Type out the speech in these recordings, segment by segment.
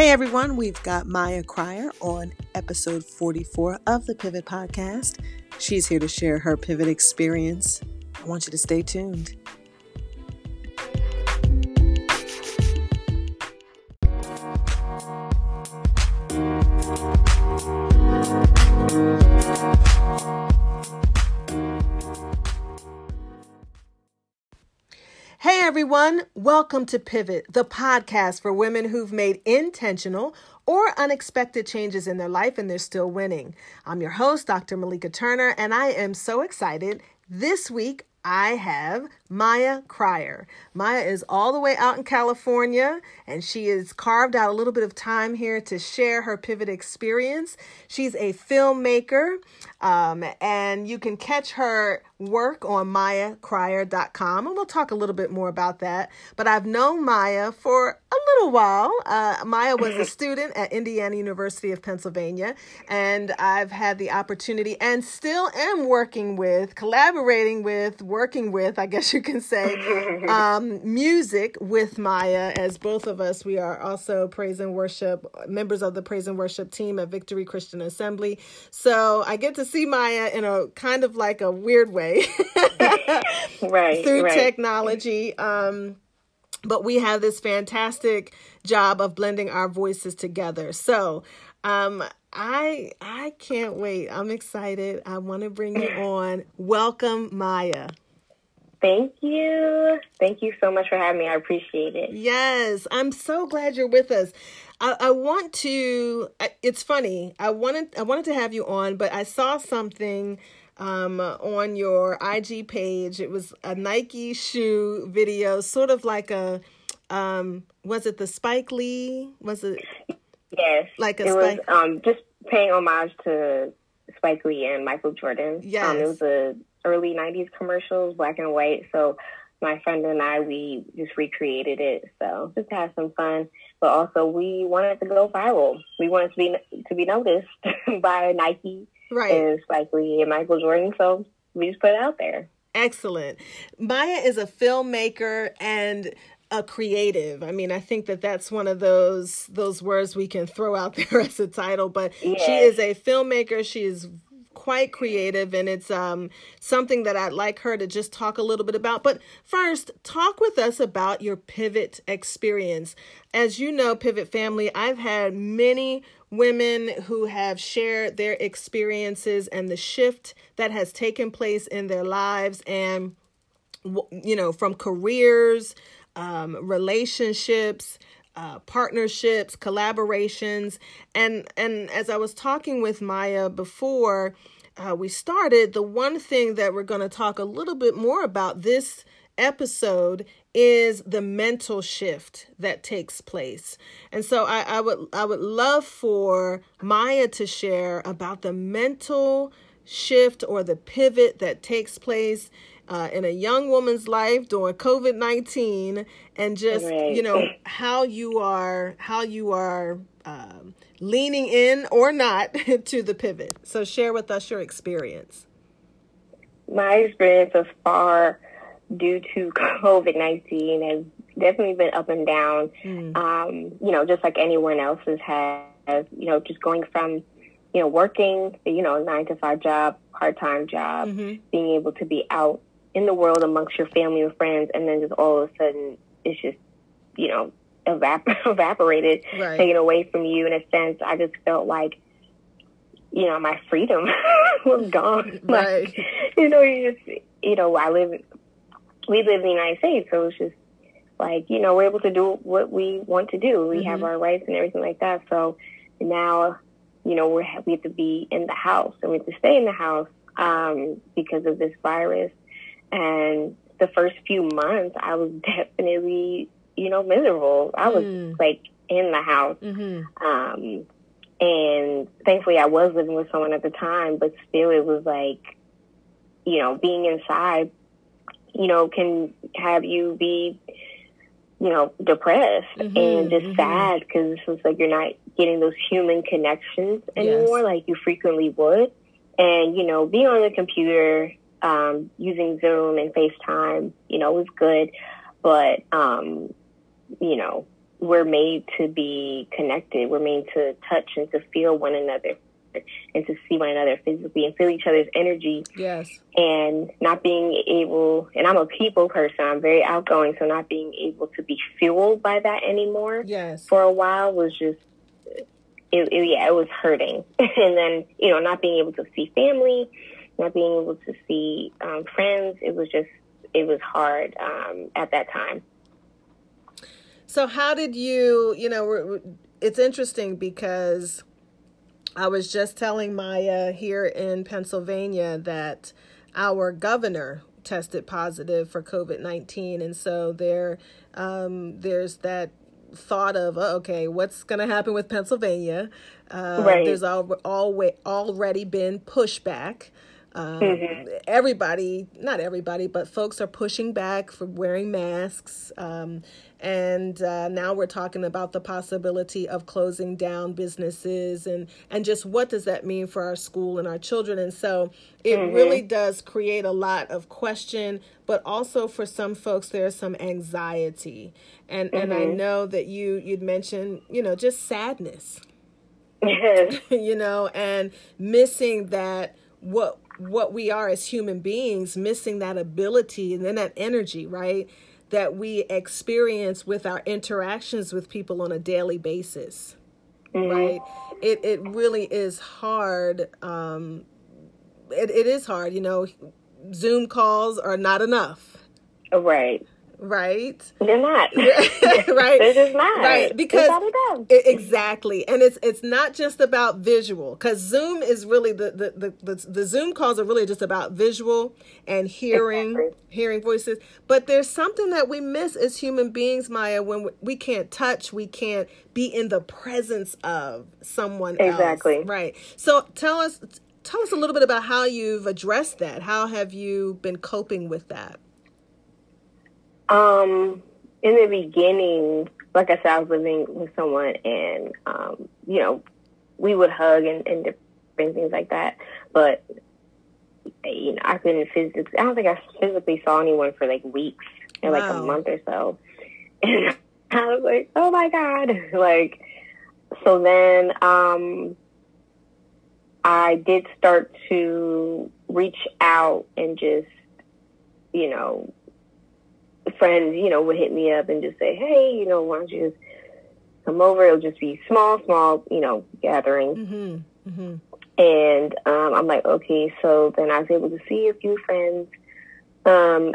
Hey everyone, we've got Maya Cryer on episode 44 of the Pivot Podcast. She's here to share her pivot experience. I want you to stay tuned. Everyone, welcome to Pivot, the podcast for women who've made intentional or unexpected changes in their life and they're still winning. I'm your host, Dr. Malika Turner, and I am so excited. This week, I have Maya Cryer. Maya is all the way out in California and she has carved out a little bit of time here to share her pivot experience. She's a filmmaker um, and you can catch her work on mayacryer.com and we'll talk a little bit more about that. But I've known Maya for a little while. Uh, Maya was a student at Indiana University of Pennsylvania and I've had the opportunity and still am working with, collaborating with, working with, I guess you you can say, um, music with Maya, as both of us, we are also praise and worship members of the praise and worship team at Victory Christian Assembly. So I get to see Maya in a kind of like a weird way, right? Through right. technology. Um, but we have this fantastic job of blending our voices together. So, um, I I can't wait. I'm excited. I want to bring you on. Welcome, Maya. Thank you. Thank you so much for having me. I appreciate it. Yes, I'm so glad you're with us. I, I want to. It's funny. I wanted I wanted to have you on, but I saw something um, on your IG page. It was a Nike shoe video, sort of like a. Um, was it the Spike Lee? Was it? Yes. Like a it Spike. was um, just paying homage to Spike Lee and Michael Jordan. Yes. Um, it was a early 90s commercials, black and white. So my friend and I, we just recreated it. So just had some fun. But also we wanted to go viral. We wanted to be, to be noticed by Nike right. and Spike Lee and Michael Jordan. So we just put it out there. Excellent. Maya is a filmmaker and a creative. I mean, I think that that's one of those those words we can throw out there as a title, but yes. she is a filmmaker. She is quite creative and it's um, something that I'd like her to just talk a little bit about. But first, talk with us about your pivot experience. As you know, Pivot Family, I've had many women who have shared their experiences and the shift that has taken place in their lives and you know, from careers, um, relationships, uh, partnerships, collaborations, and and as I was talking with Maya before uh, we started, the one thing that we're going to talk a little bit more about this episode is the mental shift that takes place. And so I, I would I would love for Maya to share about the mental shift or the pivot that takes place uh, in a young woman's life during COVID nineteen, and just right. you know how you are how you are um, leaning in or not to the pivot. So share with us your experience. My experience thus far, due to COVID nineteen, has definitely been up and down. Mm. Um, you know, just like anyone else's has. You know, just going from you know working, you know, nine to five job, part time job, mm-hmm. being able to be out in the world amongst your family and friends, and then just all of a sudden it's just, you know, evap- evaporated, right. taken away from you. In a sense, I just felt like, you know, my freedom was gone. Right. Like, you know, you just, you know, I live, we live in the United States, so it's just like, you know, we're able to do what we want to do. We mm-hmm. have our rights and everything like that. So now, you know, we're, we have to be in the house and we have to stay in the house um, because of this virus. And the first few months, I was definitely, you know, miserable. I was mm. like in the house. Mm-hmm. Um, and thankfully, I was living with someone at the time, but still, it was like, you know, being inside, you know, can have you be, you know, depressed mm-hmm, and just mm-hmm. sad because it's like you're not getting those human connections anymore yes. like you frequently would. And, you know, being on the computer, um, using Zoom and FaceTime, you know, was good. But, um, you know, we're made to be connected. We're made to touch and to feel one another and to see one another physically and feel each other's energy. Yes. And not being able, and I'm a people person, I'm very outgoing, so not being able to be fueled by that anymore. Yes. For a while was just, it, it, yeah, it was hurting. and then, you know, not being able to see family, not being able to see um, friends, it was just, it was hard um, at that time. So, how did you, you know, it's interesting because I was just telling Maya here in Pennsylvania that our governor tested positive for COVID 19. And so there, um, there's that thought of, oh, okay, what's going to happen with Pennsylvania? Uh, right. There's al- al- already been pushback. Um, mm-hmm. Everybody, not everybody, but folks are pushing back for wearing masks. Um, and uh, now we're talking about the possibility of closing down businesses and and just what does that mean for our school and our children and so it mm-hmm. really does create a lot of question but also for some folks there's some anxiety and mm-hmm. and I mm-hmm. know that you you'd mentioned you know just sadness Yes. you know and missing that what what we are as human beings missing that ability and then that energy right that we experience with our interactions with people on a daily basis mm-hmm. right? It it really is hard um it, it is hard you know. Zoom calls are not enough. Right right? They're not. right. They're just not. Right. Because it, exactly. And it's it's not just about visual because Zoom is really the, the the, the the Zoom calls are really just about visual and hearing exactly. hearing voices. But there's something that we miss as human beings, Maya, when we, we can't touch, we can't be in the presence of someone exactly. else. Right. So tell us tell us a little bit about how you've addressed that. How have you been coping with that? Um, in the beginning, like I said, I was living with someone, and um, you know, we would hug and, and different things like that. But you know, I couldn't physically. I don't think I physically saw anyone for like weeks or like a month or so. And I was like, oh my god, like. So then, um, I did start to reach out and just, you know, friends, you know, would hit me up and just say, hey, you know, why don't you just come over? It'll just be small, small, you know, gathering. Mm-hmm. Mm-hmm. And um, I'm like, okay. So then I was able to see a few friends um,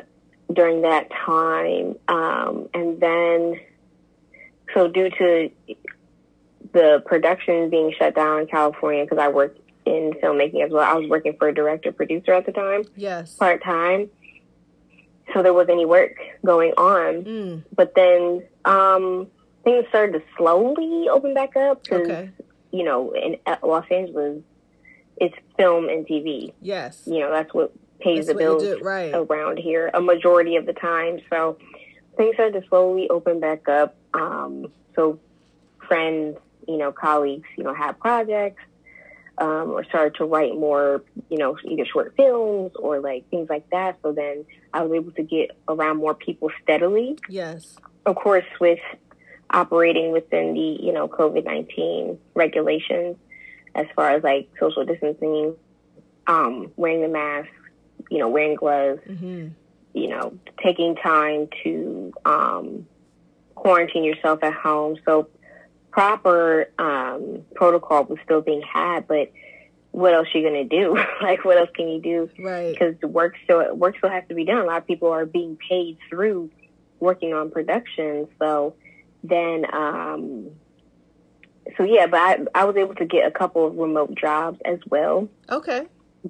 during that time. Um, and then, so due to the production being shut down in California, because I worked in filmmaking as well, I was working for a director producer at the time. Yes. Part time so there was any work going on. Mm. But then um, things started to slowly open back up because, okay. you know, in Los Angeles, it's film and TV. Yes. You know, that's what pays that's the bills right. around here a majority of the time. So things started to slowly open back up. Um, so friends, you know, colleagues, you know, have projects um, or started to write more, you know, either short films or like things like that. So then I was able to get around more people steadily. Yes. Of course, with operating within the, you know, COVID 19 regulations as far as like social distancing, um, wearing the mask, you know, wearing gloves, mm-hmm. you know, taking time to um, quarantine yourself at home. So proper um, protocol was still being had, but what else are you gonna do? like, what else can you do? Right. Because the work still work still has to be done. A lot of people are being paid through working on production. So then, um, so yeah, but I, I was able to get a couple of remote jobs as well. Okay.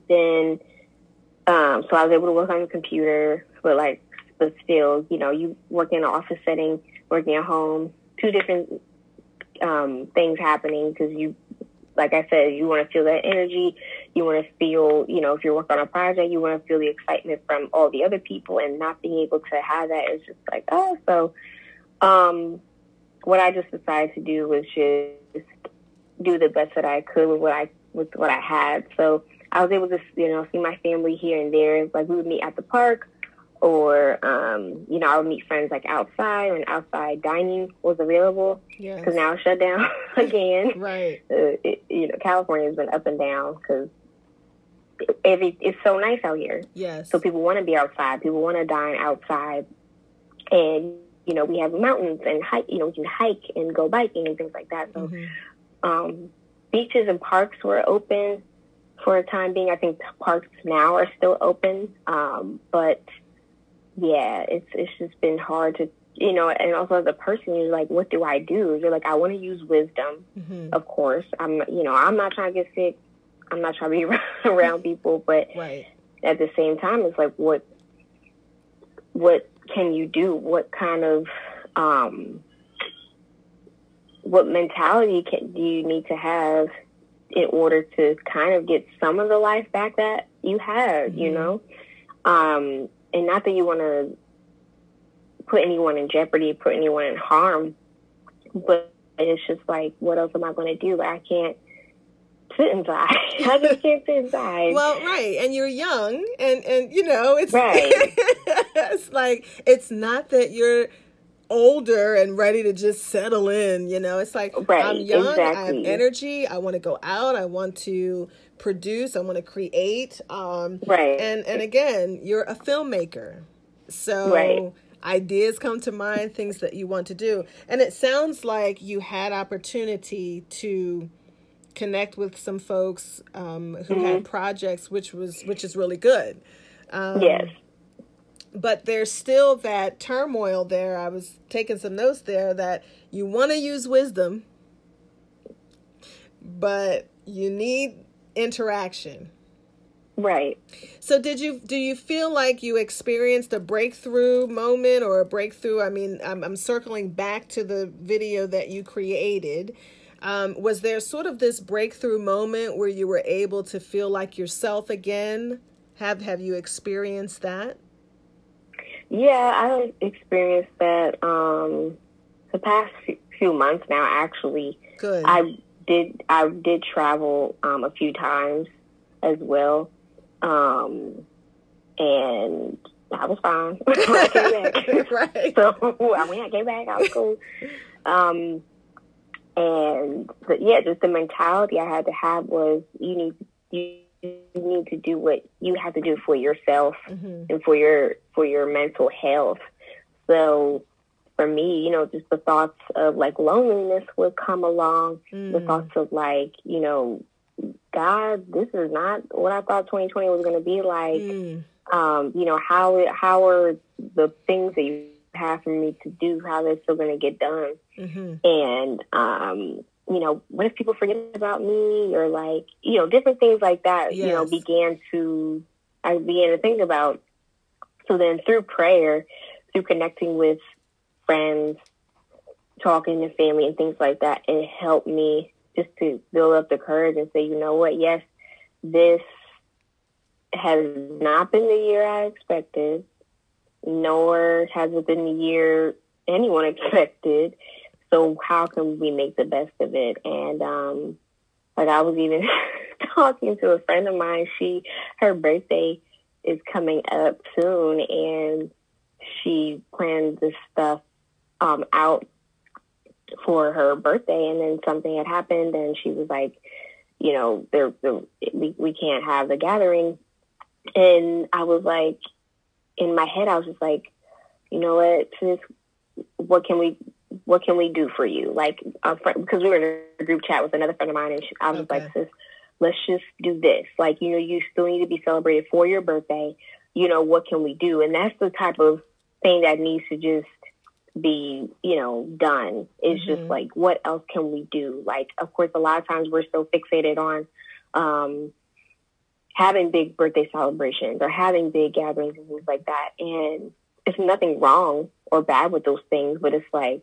Then, um, so I was able to work on the computer, but like, but still, you know, you work in an office setting, working at home, two different um, things happening because you, like I said, you want to feel that energy. You want to feel, you know, if you're working on a project, you want to feel the excitement from all the other people and not being able to have that is just like, oh, so, um, what I just decided to do was just do the best that I could with what I, with what I had. So I was able to, you know, see my family here and there. Like we would meet at the park or um, you know, I would meet friends like outside when outside dining was available. Yes. Because now it's shut down again. Right. Uh, it, you know, California has been up and down because every it's so nice out here. Yes. So people want to be outside. People want to dine outside, and you know, we have mountains and hike. You know, we can hike and go biking and things like that. So, Mhm. um, beaches and parks were open for a time being. I think parks now are still open, um, but yeah, it's it's just been hard to you know. And also as a person, you're like, what do I do? You're like, I want to use wisdom, Mhm. of course. I'm you know, I'm not trying to get sick. I'm not trying to be around, around people, but Right. at the same time, it's like what what can you do? What kind of um, what mentality can, do you need to have in order to kind of get some of the life back that you had? You Mhm. know, um, and not that you want to put anyone in jeopardy, put anyone in harm, but it's just like, what else am I going to do? Like, I can't sit inside. I just can't sit inside. Well, right, and you're young, and and you know it's Right. it's like it's not that you're older and ready to just settle in. You know, it's like Right, I'm young, I have energy, I want to go out, I want to produce, I want to create. Um, Right. and and again, you're a filmmaker, so. Right. Ideas come to mind, things that you want to do. And it sounds like you had opportunity to connect with some folks um, who Mm-hmm. had projects, which was which is really good. Um, yes. But there's still that turmoil there. I was taking some notes there that you want to use wisdom, but you need interaction. Right. So did you do you feel like you experienced a breakthrough moment or a breakthrough? I mean, I'm, I'm circling back to the video that you created. Um, was there sort of this breakthrough moment where you were able to feel like yourself again? Have Have you experienced that? Yeah, I experienced that um, the past few- few months now. Actually, Good. I did. I did travel um, a few times as well, um, and I was fine I came back. right. so when I came back, I was cool. Um, and but yeah, just the mentality I had to have was you need you need to do what you have to do for yourself Mhm. and for your for your mental health. So for me, you know, just the thoughts of like loneliness would come along, the Mm. thoughts of like, you know, God, this is not what I thought 2020 was going to be like Mm. um, you know, how how are the things that you have for me to do, how they're still going to get done, Mhm. and um, you know, what if people forget about me, or like, you know, different things like that. You know, began to I began to think about. So then, through prayer, through connecting with friends, talking to family, and things like that, it helped me just to build up the courage and say, you know what, yes, this has not been the year I expected, nor has it been the year anyone expected. So how can we make the best of it? And um, like I was even talking to a friend of mine. She her birthday is coming up soon, and she planned this stuff um, out for her birthday, and then something had happened, and she was like, you know, there, there we we can't have the gathering and I was like, in my head, I was just like, you know what, sis, what can we, what can we do for you? Like, friend, because we were in a group chat with another friend of mine, and she, I was Okay. like, sis, let's just do this. Like, you know, you still need to be celebrated for your birthday. You know, what can we do? And that's the type of thing that needs to just be, you know, done. It's just Mhm. like, what else can we do? Like, of course, a lot of times we're so fixated on, um, having big birthday celebrations or having big gatherings and things like that. And it's nothing wrong or bad with those things, but it's like,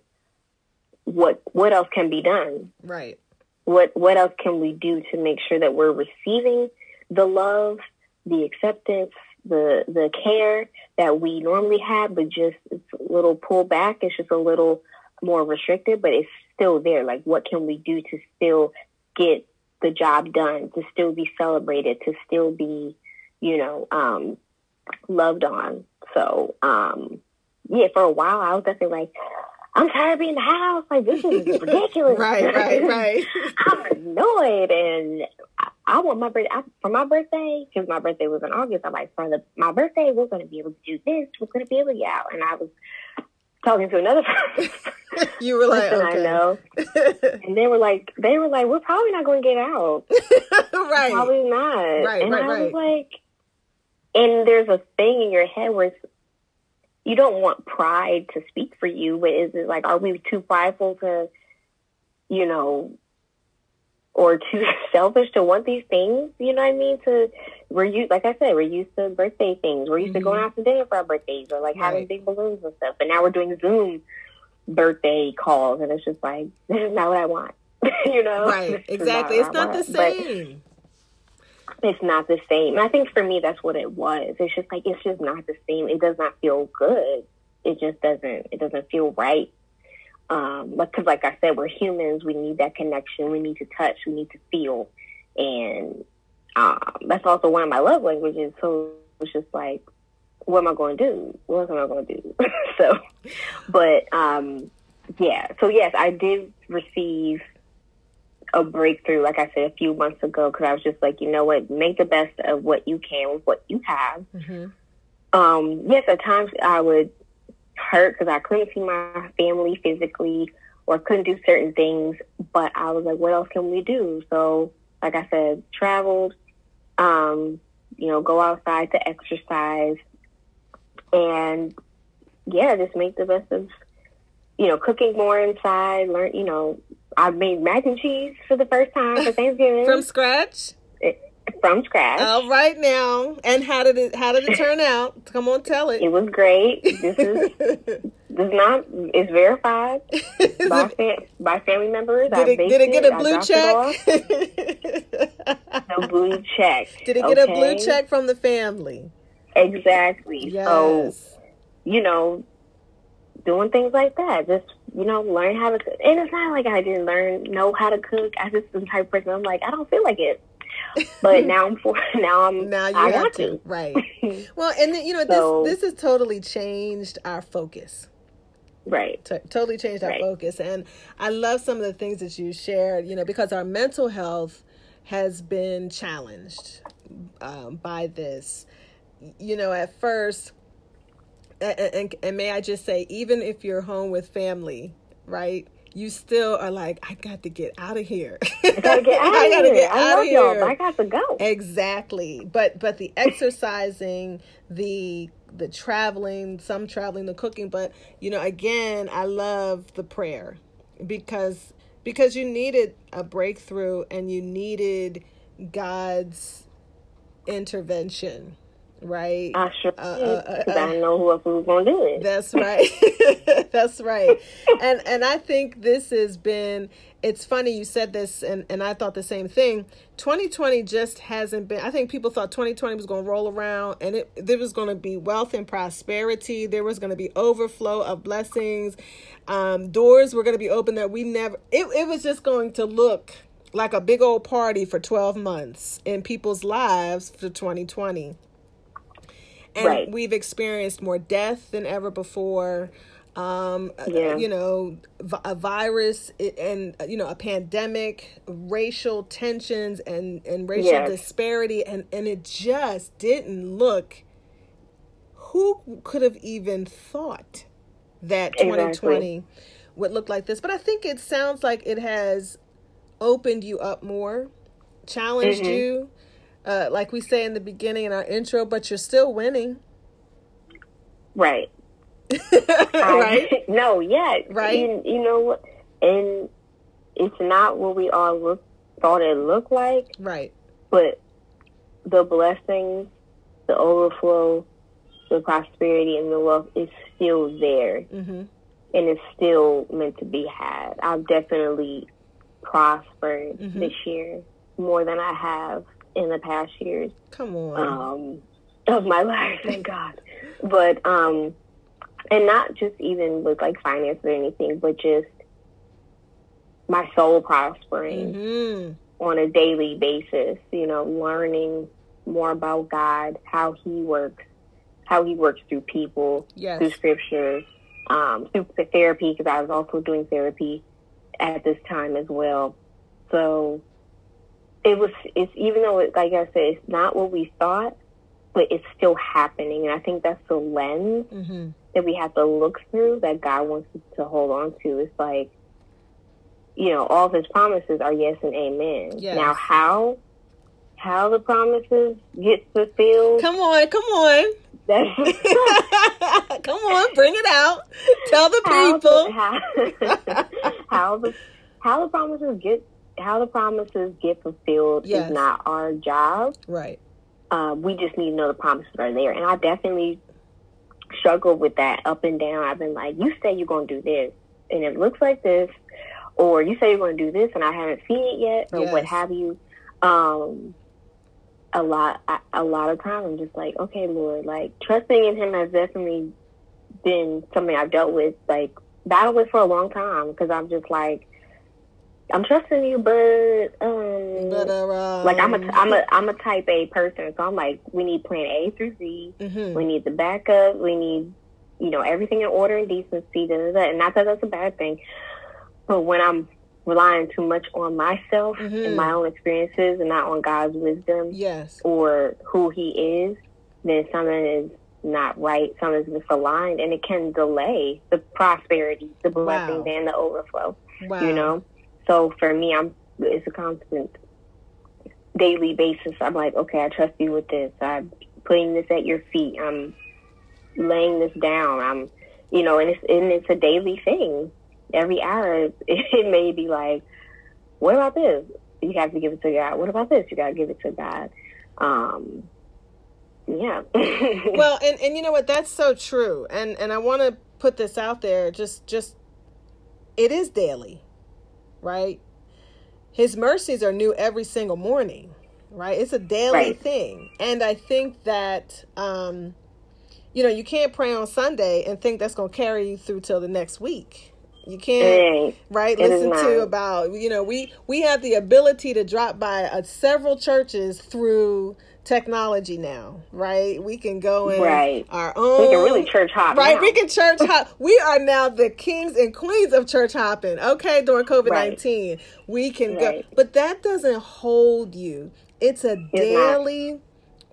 what what else can be done? Right. What what else can we do to make sure that we're receiving the love, the acceptance, the the care that we normally have, but just it's a little pull back. It's just a little more restricted, but it's still there. Like, what can we do to still get the job done, to still be celebrated, to still be, you know, um, loved on. So, um, yeah, for a while I was definitely like, I'm tired of being in the house. Like this is ridiculous. right, right, right. I'm annoyed, and I, want my birthday for my birthday because my birthday was in August. I'm like, for the my birthday, we're going to be able to do this. We're going to be able to get out. And I was talking to another person. you were like, okay. I know. and they were like, they were like, we're probably not going to get out. right. Probably not. Right, and right, I right. was like, and there's a thing in your head where it's, you don't want pride to speak for you, but is it like, are we too prideful to, you know, or too selfish to want these things? You know what I mean? To we're used, like I said, we're used to birthday things. We're used Mhm. to going out to dinner for our birthdays, or like having big balloons and stuff. But now we're doing Zoom birthday calls, and it's just like this is not what I want. you know? Right, exactly. It's what I not the want. But same. it's not the same. And I think for me, that's what it was. It's just like it's just not the same. It does not feel good. It just doesn't. It doesn't feel right. Um, because like I said, we're humans. We need that connection. We need to touch. We need to feel, and um, that's also one of my love languages. So it's just like, what am I going to do? What am I going to do? so, but um, yeah. So yes, I did receive a breakthrough, like I said, a few months ago, because I was just like, you know what, make the best of what you can with what you have. hmm Um, yes, at times I would hurt because I couldn't see my family physically or couldn't do certain things, but I was like, what else can we do? So, like I said, traveled, um, you know, go outside to exercise, and yeah, just make the best of, you know, cooking more inside. Learn, you know, I made mac and cheese for the first time for Thanksgiving From scratch. From scratch. All right now. And how did it? How did it turn out? Come on, tell it. It was great. This is this not it's verified Is by it- fa- by family members. Did it, did it get a blue check? No blue check. did it get a blue check from the family? Exactly. So you know, doing things like that. Just you know, learn how to. cook. And it's not like I didn't learn know how to cook. I just the type of person. I'm like I don't feel like it. But now I'm for now I'm now you I have want to. to. Right. Well, and then, you know, So- this this has totally changed our focus. Right. Totally changed our Right. focus, and I love some of the things that you shared. You know, because our mental health has been challenged um, by this. You know, at first, and, and, and may I just say, even if you're home with family, right? You still are like, I got to get out of here. I gotta get out of here. get I out love of y'all, but I got to go. Exactly. But but the exercising, the the traveling, some traveling, the cooking, but you know, again, I love the prayer because because you needed a breakthrough and you needed God's intervention, right? I sure Uh, uh, uh, I didn't know who else was gonna do it. That's right. That's right. And and I think this has been it's funny you said this and, and I thought the same thing. 2020 just hasn't been I think people thought 2020 was going to roll around and it there was going to be wealth and prosperity. There was going to be overflow of blessings. Um, doors were going to be open that we never it, it was just going to look like a big old party for 12 months in people's lives for 2020 and Right. we've experienced more death than ever before um Yeah. you know vi- a virus and uh, you know a pandemic racial tensions and and racial Yes. disparity and and it just didn't look who could have even thought that Exactly. 2020 would look like this but i think it sounds like it has opened you up more challenged Mhm. you uh, like we say in the beginning in our intro but you're still winning Right. right no, yeah. Right. You, you know what? And it's not what we all look, thought it looked like, right but the blessings, the overflow, the prosperity, and the wealth is still there. mm-hmm. and it's still meant to be had. I've definitely prospered Mhm. this year more than I have in the past years come on um, of my life, thank God. But um, and not just even with like finance or anything, but just my soul prospering mm-hmm. on a daily basis. You know, learning more about God, how He works, how he works through people, yes. through scripture, um, through therapy, because I was also doing therapy at this time as well. So it was, it's even though, it, like I said, it's not what we thought, but it's still happening. And I think that's the lens mm-hmm. that we have to look through that God wants us to hold on to. It's like, you know, all of his promises are yes and amen. Yes. Now, how how the promises get fulfilled? Come on, come on. come on, bring it out. Tell the people how, how, how the how the promises get how the promises get fulfilled Yes. is not our job. right. Um, we just need to know the promises are there. And I definitely struggle with that up and down. I've been like, you say you're going to do this, and it looks like this, or you say you're going to do this, and I haven't seen it yet, or what have you. Um, a lot, a, a lot of times, I'm just like, okay, Lord, like trusting in Him has definitely been something I've dealt with, like battled with for a long time, because I'm just like, I'm trusting you, but um, But uh, um, like I'm a I'm a I'm a type A person, so I'm like we need plan A through Z. mhm. We need the backup. We need you know everything in order and decency. Da, da, da. And not that that's a bad thing, but when I'm relying too much on myself Mhm. and my own experiences and not on God's wisdom yes. or who He is, then something is not right. Something's misaligned, and it can delay the prosperity, the blessings, and the overflow Wow. you know so for me i'm it's a constant daily basis. I'm like okay i trust you with this. I'm putting this at your feet. I'm laying this down. I'm you know and it's and it's a daily thing. Every hour it, may be like what about this? You have to give it to god. What about this? You got to give it to god. Um yeah. Well and and you know what? That's so true. And and i want to put this out there. Just just it is daily right? His mercies are new every single morning right? It's a daily Right. thing. And i think that um you know you can't pray on sunday and think that's going to carry you through till the next week. You can't right? It listen to about you know we we have the ability to drop by uh, several churches through technology now right we can go in Right. our own we can really church hop right now. we can church hop we are now the kings and queens of church hopping okay during covid-19 we can Right. go but that doesn't hold you it's a not. daily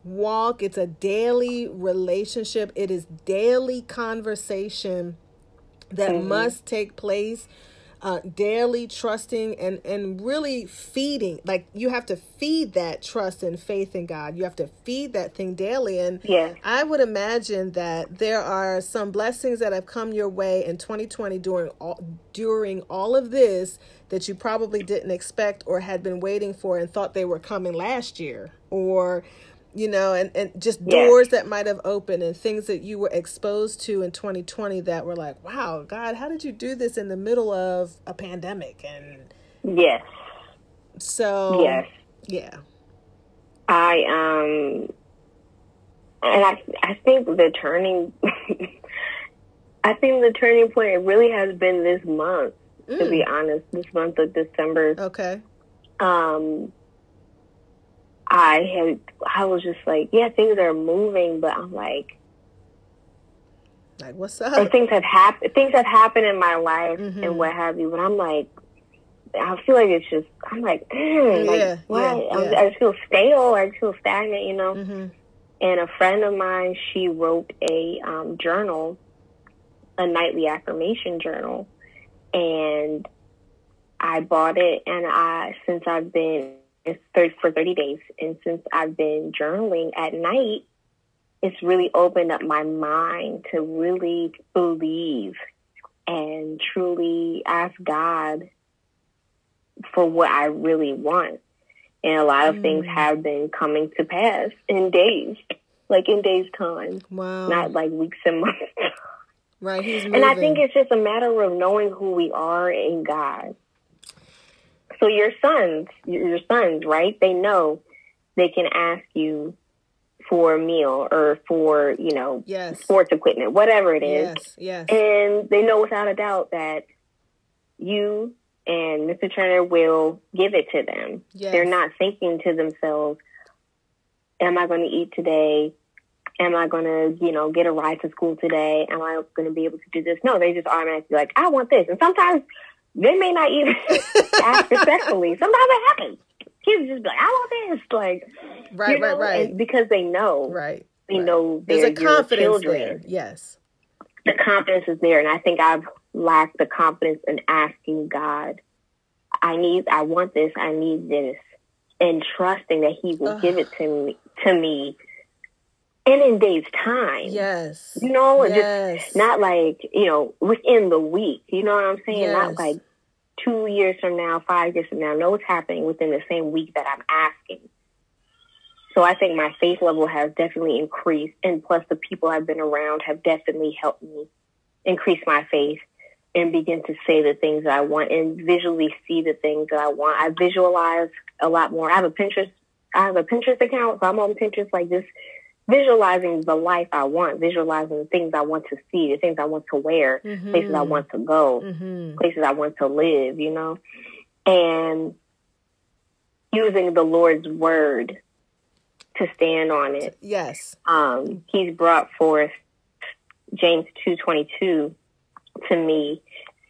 walk it's a daily relationship it is daily conversation that Mm-hmm. must take place uh, daily trusting and and really feeding like you have to feed that trust and faith in god. You have to feed that thing daily. And yeah. i would imagine that there are some blessings that have come your way in 2020 during all during all of this that you probably didn't expect or had been waiting for and thought they were coming last year. Or you know and, and just doors that might have opened and things that you were exposed to in 2020 that were like wow god how did you do this in the middle of a pandemic? And yes. So yes. yeah. I um and I I think the turning I think the turning point really has been this month, to be honest, this month of December. okay. Um I had I was just like, yeah, things are moving, but I'm like like what's up things have happened things have happened in my life Mhm. and what have you, but I'm like I feel like it's just I'm like, mm, like Yeah, what? yeah, yeah. I just feel stale, I just feel stagnant, you know. hmm And a friend of mine, she wrote a um, journal, a nightly affirmation journal, and I bought it. And I, since I've been it's 30, for thirty days, and since I've been journaling at night, it's really opened up my mind to really believe and truly ask God for what I really want. And a lot of things Mm. have been coming to pass in days, like in days' time, wow not like weeks and months. right he's and I think it's just a matter of knowing who we are in God. So your sons, your sons, right? They know they can ask you for a meal or for, you know, yes sports equipment, whatever it is. yes yes And they know without a doubt that you and Mr. Turner will give it to them. yes They're not thinking to themselves, Am I going to eat today? am I going to, you know, get a ride to school today? Am I going to be able to do this? No, they just automatically like, I want this. And sometimes they may not even ask respectfully. Sometimes it happens. Kids just be like, I want this. Like, right, you know, right, right. because they know. Right. They right. know there's a confidence there. Yes. The confidence is there. And I think I've lacked the confidence in asking God, I need, I want this, I need this, and trusting that He will give it to me, to me and in days time. Yes. You know, yes. just not like, you know, within the week. You know what I'm saying? Yes. Not like two years from now, five years from now. Know what's happening within the same week that I'm asking. So I think my faith level has definitely increased. And plus the people I've been around have definitely helped me increase my faith and begin to say the things that I want and visually see the things that I want. I visualize a lot more. I have a Pinterest I have a Pinterest account, so I'm on Pinterest like this visualizing the life I want, visualizing the things I want to see, the things I want to wear, mm-hmm. places I want to go, mm-hmm. places I want to live, you know, and using the Lord's word to stand on it. Yes. Um, he's brought forth James 2.22 to me,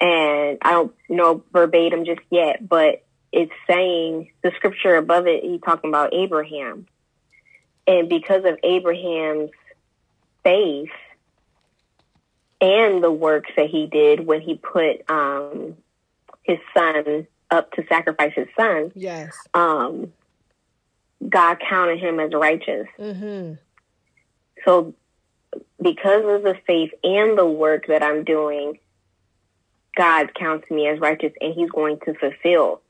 and I don't know verbatim just yet, but it's saying the scripture above it, he's talking about Abraham and because of Abraham's faith and the works that he did when he put um, his son up to sacrifice his son, yes, um, God counted him as righteous. Mm-hmm. So, because of the faith and the work that I'm doing, God counts me as righteous, and He's going to fulfill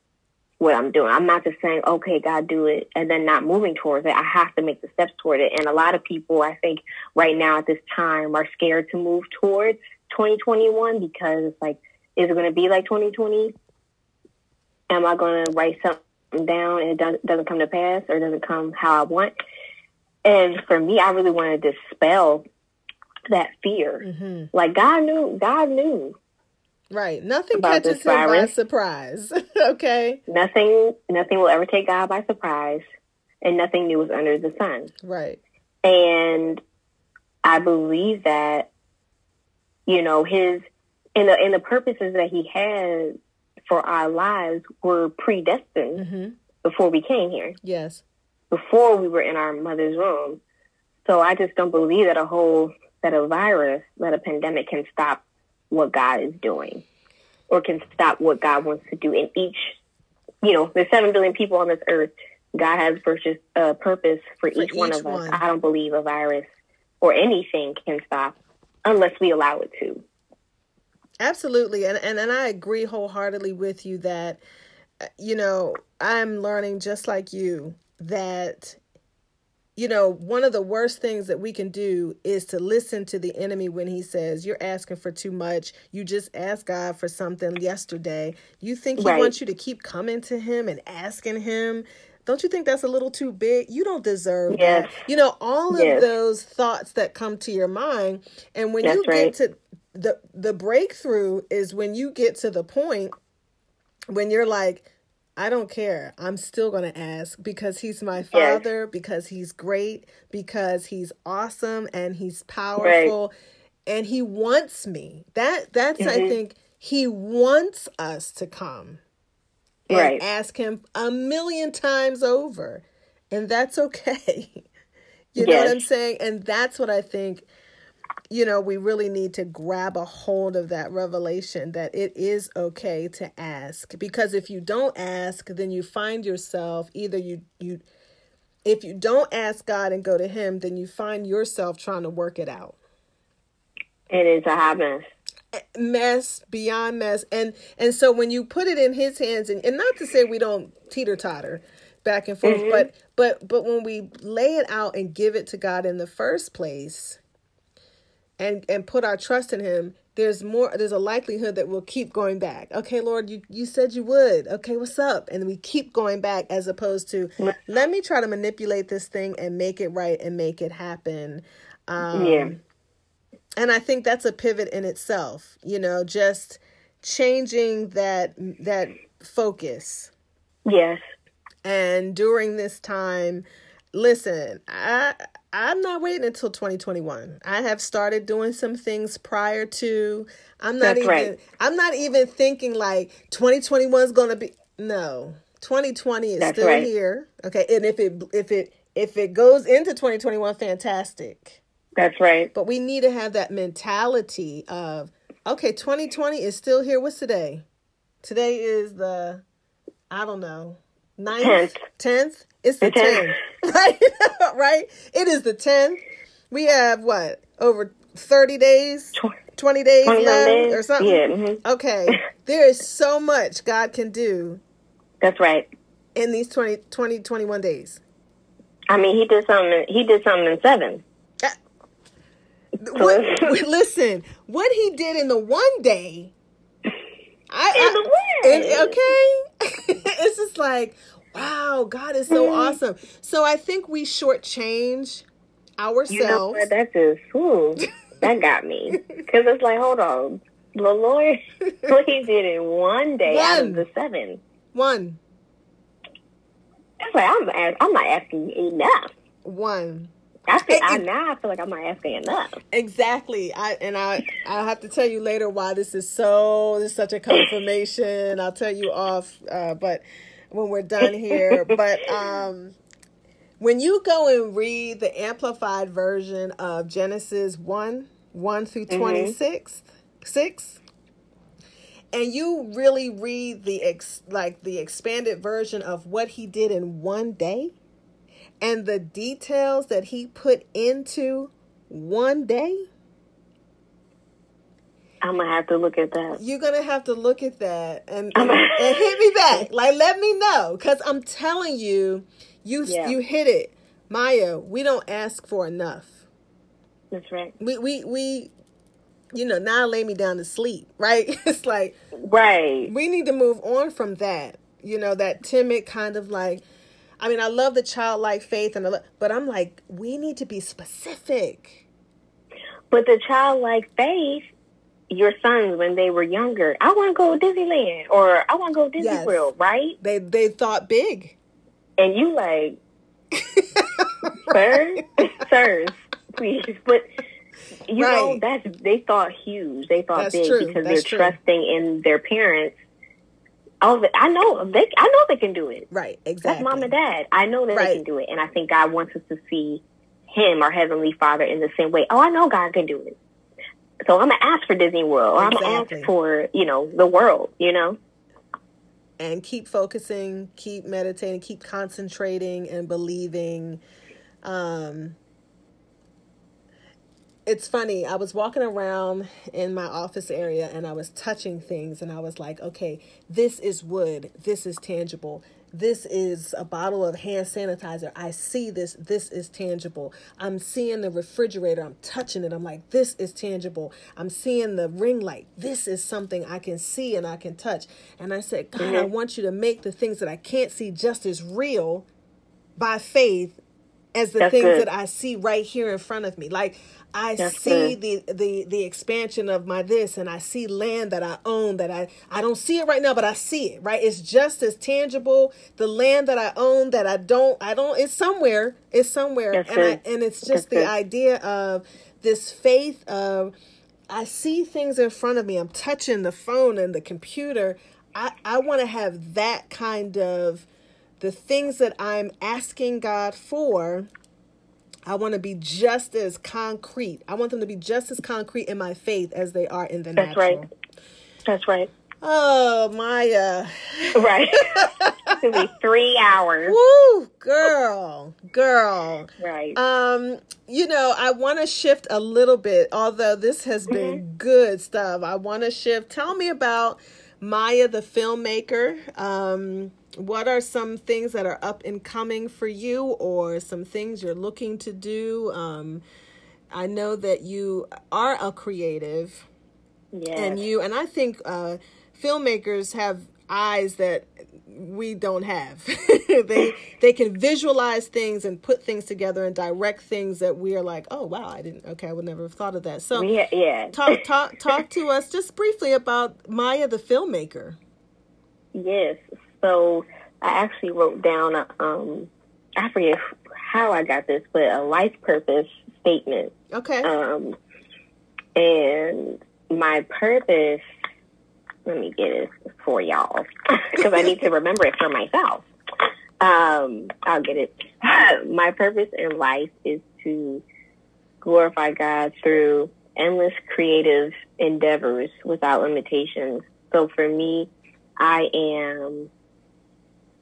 what I'm doing. I'm not just saying, okay, God, do it, and then not moving towards it. I have to make the steps toward it. And a lot of people, I think, right now at this time are scared to move towards 2021 because it's like, is it going to be like 2020? Am I going to write something down and it doesn't come to pass or doesn't come how I want? And for me, I really want to dispel that fear. Mm-hmm. Like God knew, God knew Right. Nothing catches him by surprise. okay. Nothing nothing will ever take God by surprise and nothing new is under the sun. Right. And I believe that, you know, his in the in the purposes that he had for our lives were predestined mm-hmm. before we came here. Yes. Before we were in our mother's womb. So I just don't believe that a whole that a virus, that a pandemic can stop what God is doing or can stop what God wants to do in each, you know, there's 7 billion people on this earth. God has purchased a purpose for, for each, each, one of one. us. I don't believe a virus or anything can stop unless we allow it to. Absolutely. And, and, and I agree wholeheartedly with you that, uh, you know, I'm learning just like you that you know, one of the worst things that we can do is to listen to the enemy when he says, You're asking for too much. You just asked God for something yesterday. You think he right. wants you to keep coming to him and asking him. Don't you think that's a little too big? You don't deserve yes. that. You know, all of yes. those thoughts that come to your mind. And when that's you right. get to the the breakthrough is when you get to the point when you're like, I don't care. I'm still going to ask because he's my father, yes. because he's great, because he's awesome and he's powerful right. and he wants me. That that's mm-hmm. I think he wants us to come and right. ask him a million times over. And that's okay. you yes. know what I'm saying? And that's what I think you know, we really need to grab a hold of that revelation that it is okay to ask. Because if you don't ask, then you find yourself either you, you, if you don't ask God and go to Him, then you find yourself trying to work it out. It is a hot mess. Mess beyond mess. And and so when you put it in his hands and, and not to say we don't teeter totter back and forth, mm-hmm. but but but when we lay it out and give it to God in the first place, and and put our trust in him there's more there's a likelihood that we'll keep going back. Okay lord you you said you would. Okay what's up? And we keep going back as opposed to let me try to manipulate this thing and make it right and make it happen. Um yeah. and i think that's a pivot in itself you know just changing that that focus. Yes. And during this time listen i I'm not waiting until 2021. I have started doing some things prior to. I'm not That's even. Right. I'm not even thinking like 2021 is going to be. No, 2020 is That's still right. here. Okay, and if it if it if it goes into 2021, fantastic. That's right. But we need to have that mentality of okay, 2020 is still here. What's today? Today is the I don't know. 9th, 10th. It's the, 10th. 10th. Right? right? It is the 10th. We have what? Over 30 days? 20 days left days. or something? Yeah. Mm-hmm. Okay. there is so much God can do. That's right. In these 20, 20 21 days. I mean, he did something. He did something in seven. Uh, what, listen, what he did in the one day. I, I and, okay, it's just like wow, God is so mm. awesome. So I think we shortchange ourselves. You know what? That just whew, that got me because it's like, hold on, the Lord, what He did in one day one. out of the seven. One. That's like I'm. I'm not asking enough. One. I feel, I, now I feel like I'm not asking enough. Exactly. I and I I'll have to tell you later why this is so this is such a confirmation. I'll tell you off, uh, but when we're done here. but um, when you go and read the amplified version of Genesis one one through twenty six mm-hmm. six and you really read the ex like the expanded version of what he did in one day and the details that he put into one day I'm gonna have to look at that. You're gonna have to look at that and and, and hit me back. Like let me know, cause I'm telling you, you yeah. you hit it, Maya. We don't ask for enough. That's right. We we we you know, now lay me down to sleep, right? it's like, right. We need to move on from that, you know, that timid kind of like, I mean, I love the childlike faith, and but I'm like, we need to be specific. But the childlike faith, your sons when they were younger, I want to go to Disneyland or I want to go to Disney yes. World, right? They they thought big, and you like, sir, sirs, please, but you right. know that's they thought huge. They thought that's big true. because that's they're true. trusting in their parents. Oh, I know they. I know they can do it. Right, exactly. That's mom and dad. I know that right. they can do it, and I think God wants us to see Him, our heavenly Father, in the same way. Oh, I know God can do it. So I'm gonna ask for Disney World. Or exactly. I'm gonna ask for you know the world. You know. And keep focusing, keep meditating, keep concentrating, and believing. Um, it's funny. I was walking around in my office area and I was touching things and I was like, okay, this is wood. This is tangible. This is a bottle of hand sanitizer. I see this. This is tangible. I'm seeing the refrigerator. I'm touching it. I'm like, this is tangible. I'm seeing the ring light. This is something I can see and I can touch. And I said, God, mm-hmm. I want you to make the things that I can't see just as real by faith as the That's things good. that I see right here in front of me. Like I That's see good. the the the expansion of my this and I see land that I own that I I don't see it right now but I see it, right? It's just as tangible the land that I own that I don't I don't it's somewhere. It's somewhere That's and I, and it's just the good. idea of this faith of I see things in front of me. I'm touching the phone and the computer. I I want to have that kind of the things that I'm asking God for, I want to be just as concrete. I want them to be just as concrete in my faith as they are in the That's natural. right. That's right. Oh, Maya. Right. It'll be three hours. Woo, girl, girl. Right. Um, you know, I want to shift a little bit, although this has been mm-hmm. good stuff. I want to shift. Tell me about Maya, the filmmaker. Um, what are some things that are up and coming for you or some things you're looking to do? Um, i know that you are a creative. Yes. and you and i think uh, filmmakers have eyes that we don't have. They they can visualize things and put things together and direct things that we are like oh wow i didn't okay i would never have thought of that. So yeah, yeah. talk talk talk to us just briefly about maya the filmmaker. Yes so I actually wrote down, um, I forget how I got this, but a life purpose statement. Okay. Um, and my purpose, let me get it for y'all because I need to remember it for myself. Um, I'll get it. my purpose in life is to glorify God through endless creative endeavors without limitations. So for me, I am,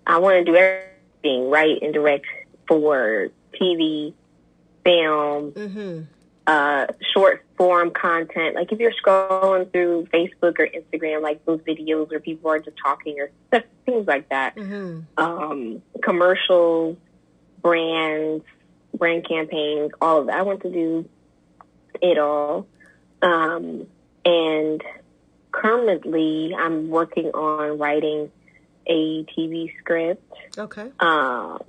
I want to do everything, write and direct for TV, film, mm-hmm. uh, short form content. Like if you're scrolling through Facebook or Instagram, like those videos where people are just talking or stuff, things like that. Mm-hmm. Um, commercials, brands, brand campaigns, all of that. I want to do it all. Um, and currently, I'm working on writing a TV script. Okay. Um,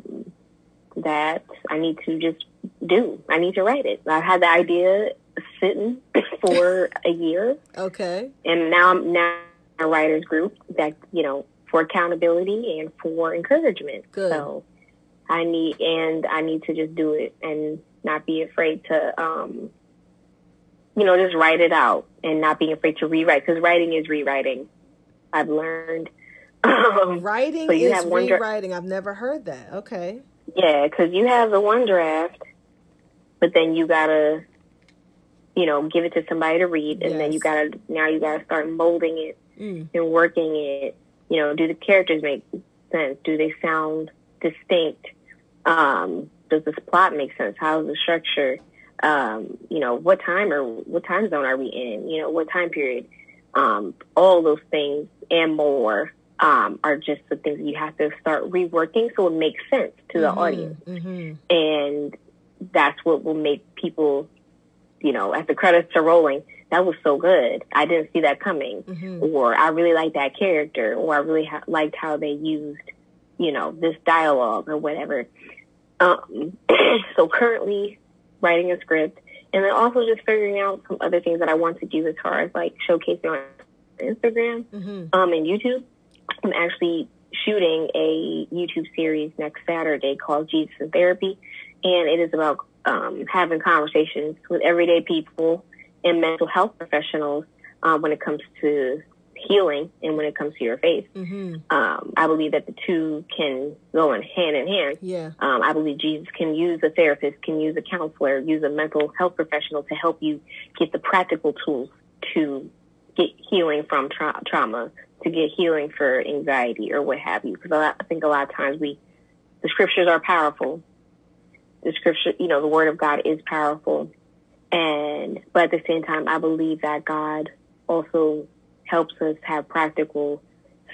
that I need to just do. I need to write it. I've had the idea sitting for a year. Okay. And now I'm now a writers group that, you know, for accountability and for encouragement. Good. So I need and I need to just do it and not be afraid to um you know, just write it out and not being afraid to rewrite because writing is rewriting. I've learned. Writing so you is have one dra- rewriting. I've never heard that. Okay. Yeah, because you have the one draft, but then you gotta, you know, give it to somebody to read, and then you gotta now you gotta start molding it Mm. and working it. You know, do the characters make sense? Do they sound distinct? Um, does this plot make sense? How's the structure? Um, you know, what time or what time zone are we in? You know, what time period? Um, all those things and more um, are just the things you have to start reworking so it makes sense to the audience Mm-hmm. and that's what will make people, you know, as the credits are rolling, that was so good. I didn't see that coming, Mm-hmm. or I really liked that character, or I really ha- liked how they used, you know, this dialogue or whatever. Um, so currently writing a script, and then also just figuring out some other things that I want to do as far as like showcasing on Instagram Mm-hmm. um, and YouTube. I'm actually shooting a YouTube series next Saturday called Jesus in Therapy, and it is about um, having conversations with everyday people and mental health professionals um, when it comes to healing and when it comes to your faith. Mm-hmm. Um, I believe that the two can go in hand in hand. Yeah. Um, I believe Jesus can use a therapist, can use a counselor, use a mental health professional to help you get the practical tools to get healing from tra- trauma, to get healing for anxiety or what have you. Because I think a lot of times we, the scriptures are powerful. The scripture, you know, the word of God is powerful. And, but at the same time, I believe that God also helps us have practical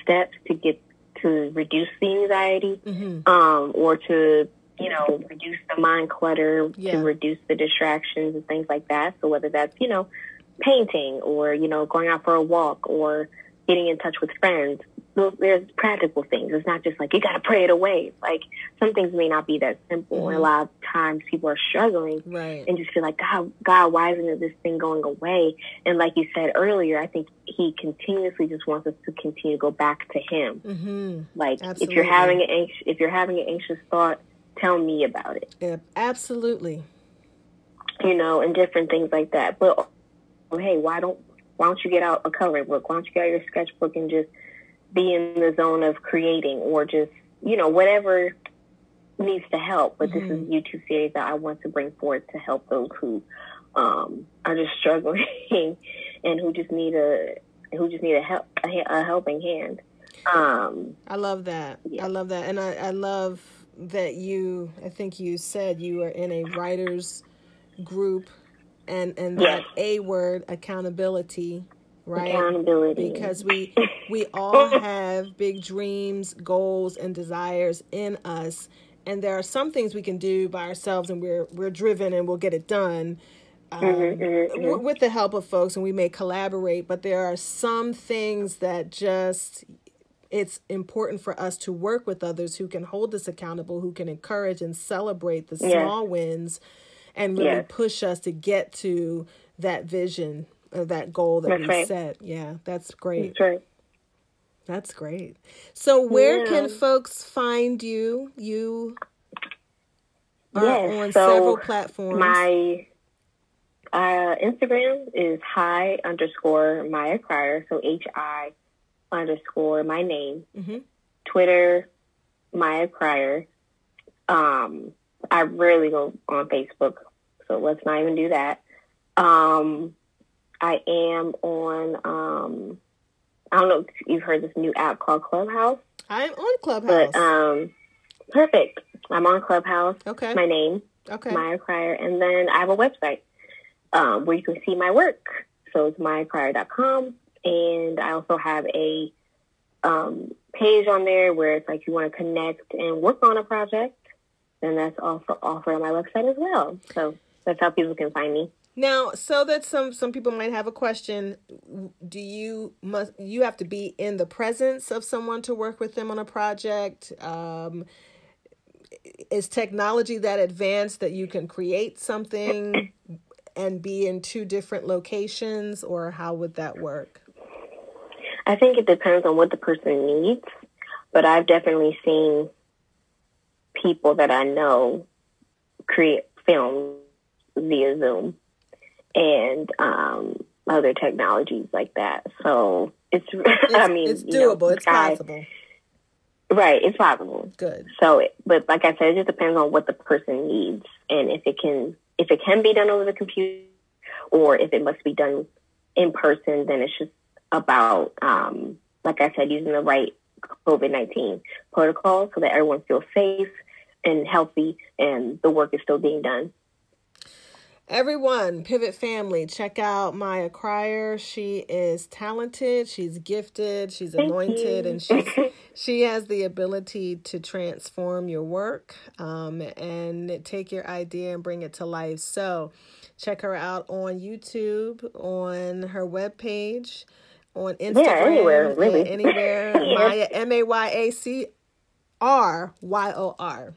steps to get to reduce the anxiety Mm-hmm. um, or to you know reduce the mind clutter, Yeah. to reduce the distractions and things like that. So whether that's you know painting or you know going out for a walk or getting in touch with friends, those, there's practical things. It's not just like you got to pray it away. Like some things may not be that simple, and a lot of times people are struggling Right. and just feel like God, God, why isn't this thing going away? And like you said earlier, I think He continuously just wants us to continue to go back to Him. Mm-hmm. Like if you're having an anxious, if you're having an anxious thought, tell me about it. Yeah, absolutely. You know, and different things like that. But oh, hey, why don't why don't you get out a coloring book? Why don't you get out your sketchbook and just be in the zone of creating, or just you know whatever needs to help. But this is a YouTube series that I want to bring forth to help those who um, are just struggling and who just need a who just need a help a, a helping hand. Um, I love that. Yeah. I love that. And I, I love that you, I think you said you are in a writer's group and, and Yes. that A word, accountability, right? accountability because we we all have big dreams, goals, and desires in us, and there are some things we can do by ourselves, and we're we're driven and we'll get it done. Mm-hmm, um, mm-hmm, w- mm-hmm. with the help of folks, and we may collaborate, but there are some things that just it's important for us to work with others who can hold us accountable, who can encourage and celebrate the Yes. small wins, and really Yes. push us to get to that vision, uh, that goal that That's we right. set. Yeah, that's great. That's right. That's great. So, where Yeah. can folks find you? You are Yes, on so several platforms. My uh, Instagram is hi underscore Maya Cryor, so H I underscore my name. Mhm. Twitter, Maya Cryor. Um, I rarely go on Facebook, so let's not even do that. Um, I am on. Um, I don't know if you've heard this new app called Clubhouse, I'm on Clubhouse. but um, perfect. I'm on Clubhouse. okay. My name, okay. Maya Cryor, and then I have a website um, where you can see my work. So it's mayacryor.com, and I also have a um, page on there where it's like you want to connect and work on a project, and that's also offered on my website as well. So that's how people can find me. Now, so that some some people might have a question, do you must you have to be in the presence of someone to work with them on a project? Um, is technology that advanced that you can create something and be in two different locations, or how would that work? I think it depends on what the person needs, but I've definitely seen people that I know create films via Zoom and um, other technologies like that. So it's, It's, I mean, it's you know, doable. it's I- possible. Right, it's possible. Good. So, it- but like I said, it just depends on what the person needs and if it can if it can be done over the computer or if it must be done in person. Then it's just about, um, like I said, using the right COVID nineteen protocol so that everyone feels safe and healthy and the work is still being done. Everyone, Pivot family, check out Maya Cryor. She is talented, she's gifted, she's Thank anointed, you. and she's she has the ability to transform your work um, and take your idea and bring it to life. So check her out on YouTube, on her webpage, on Instagram, anywhere, really. anywhere. Yes. Maya M A Y A C R Y O R.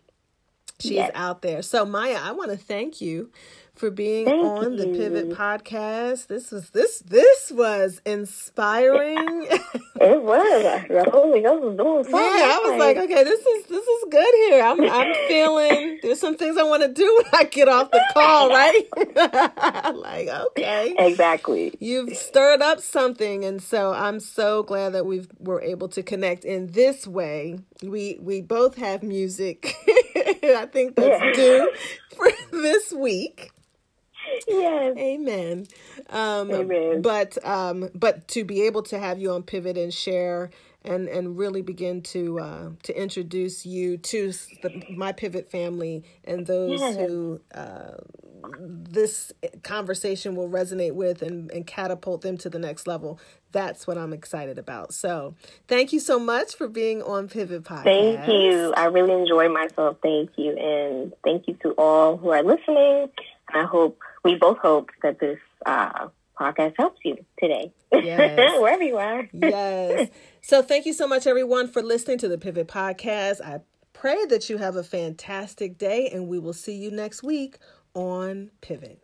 She's Yes. out there. So Maya, I want to thank you for being Thank on the. Pivot podcast. This was this this was inspiring. It was the Holy Ghost was doing something. Yeah, I was like, okay, this is this is good here. I'm I'm feeling there's some things I want to do when I get off the call, right? like, okay. exactly. You've stirred up something and so I'm so glad that we were able to connect in this way. We we both have music. I think that's Yeah. due for this week. Yes. Amen. Um, Amen. But um, but to be able to have you on Pivot and share and and really begin to uh, to introduce you to the, my Pivot family and those Yes. who uh, this conversation will resonate with and, and catapult them to the next level. That's what I'm excited about. So thank you so much for being on Pivot Podcast. Thank you. I really enjoyed myself. Thank you. And thank you to all who are listening. I hope, we both hope that this uh, podcast helps you today. Yes. Wherever you are. yes. So thank you so much, everyone, for listening to the Pivot Podcast. I pray that you have a fantastic day, and we will see you next week on Pivot.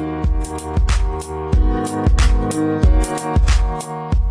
Thank you.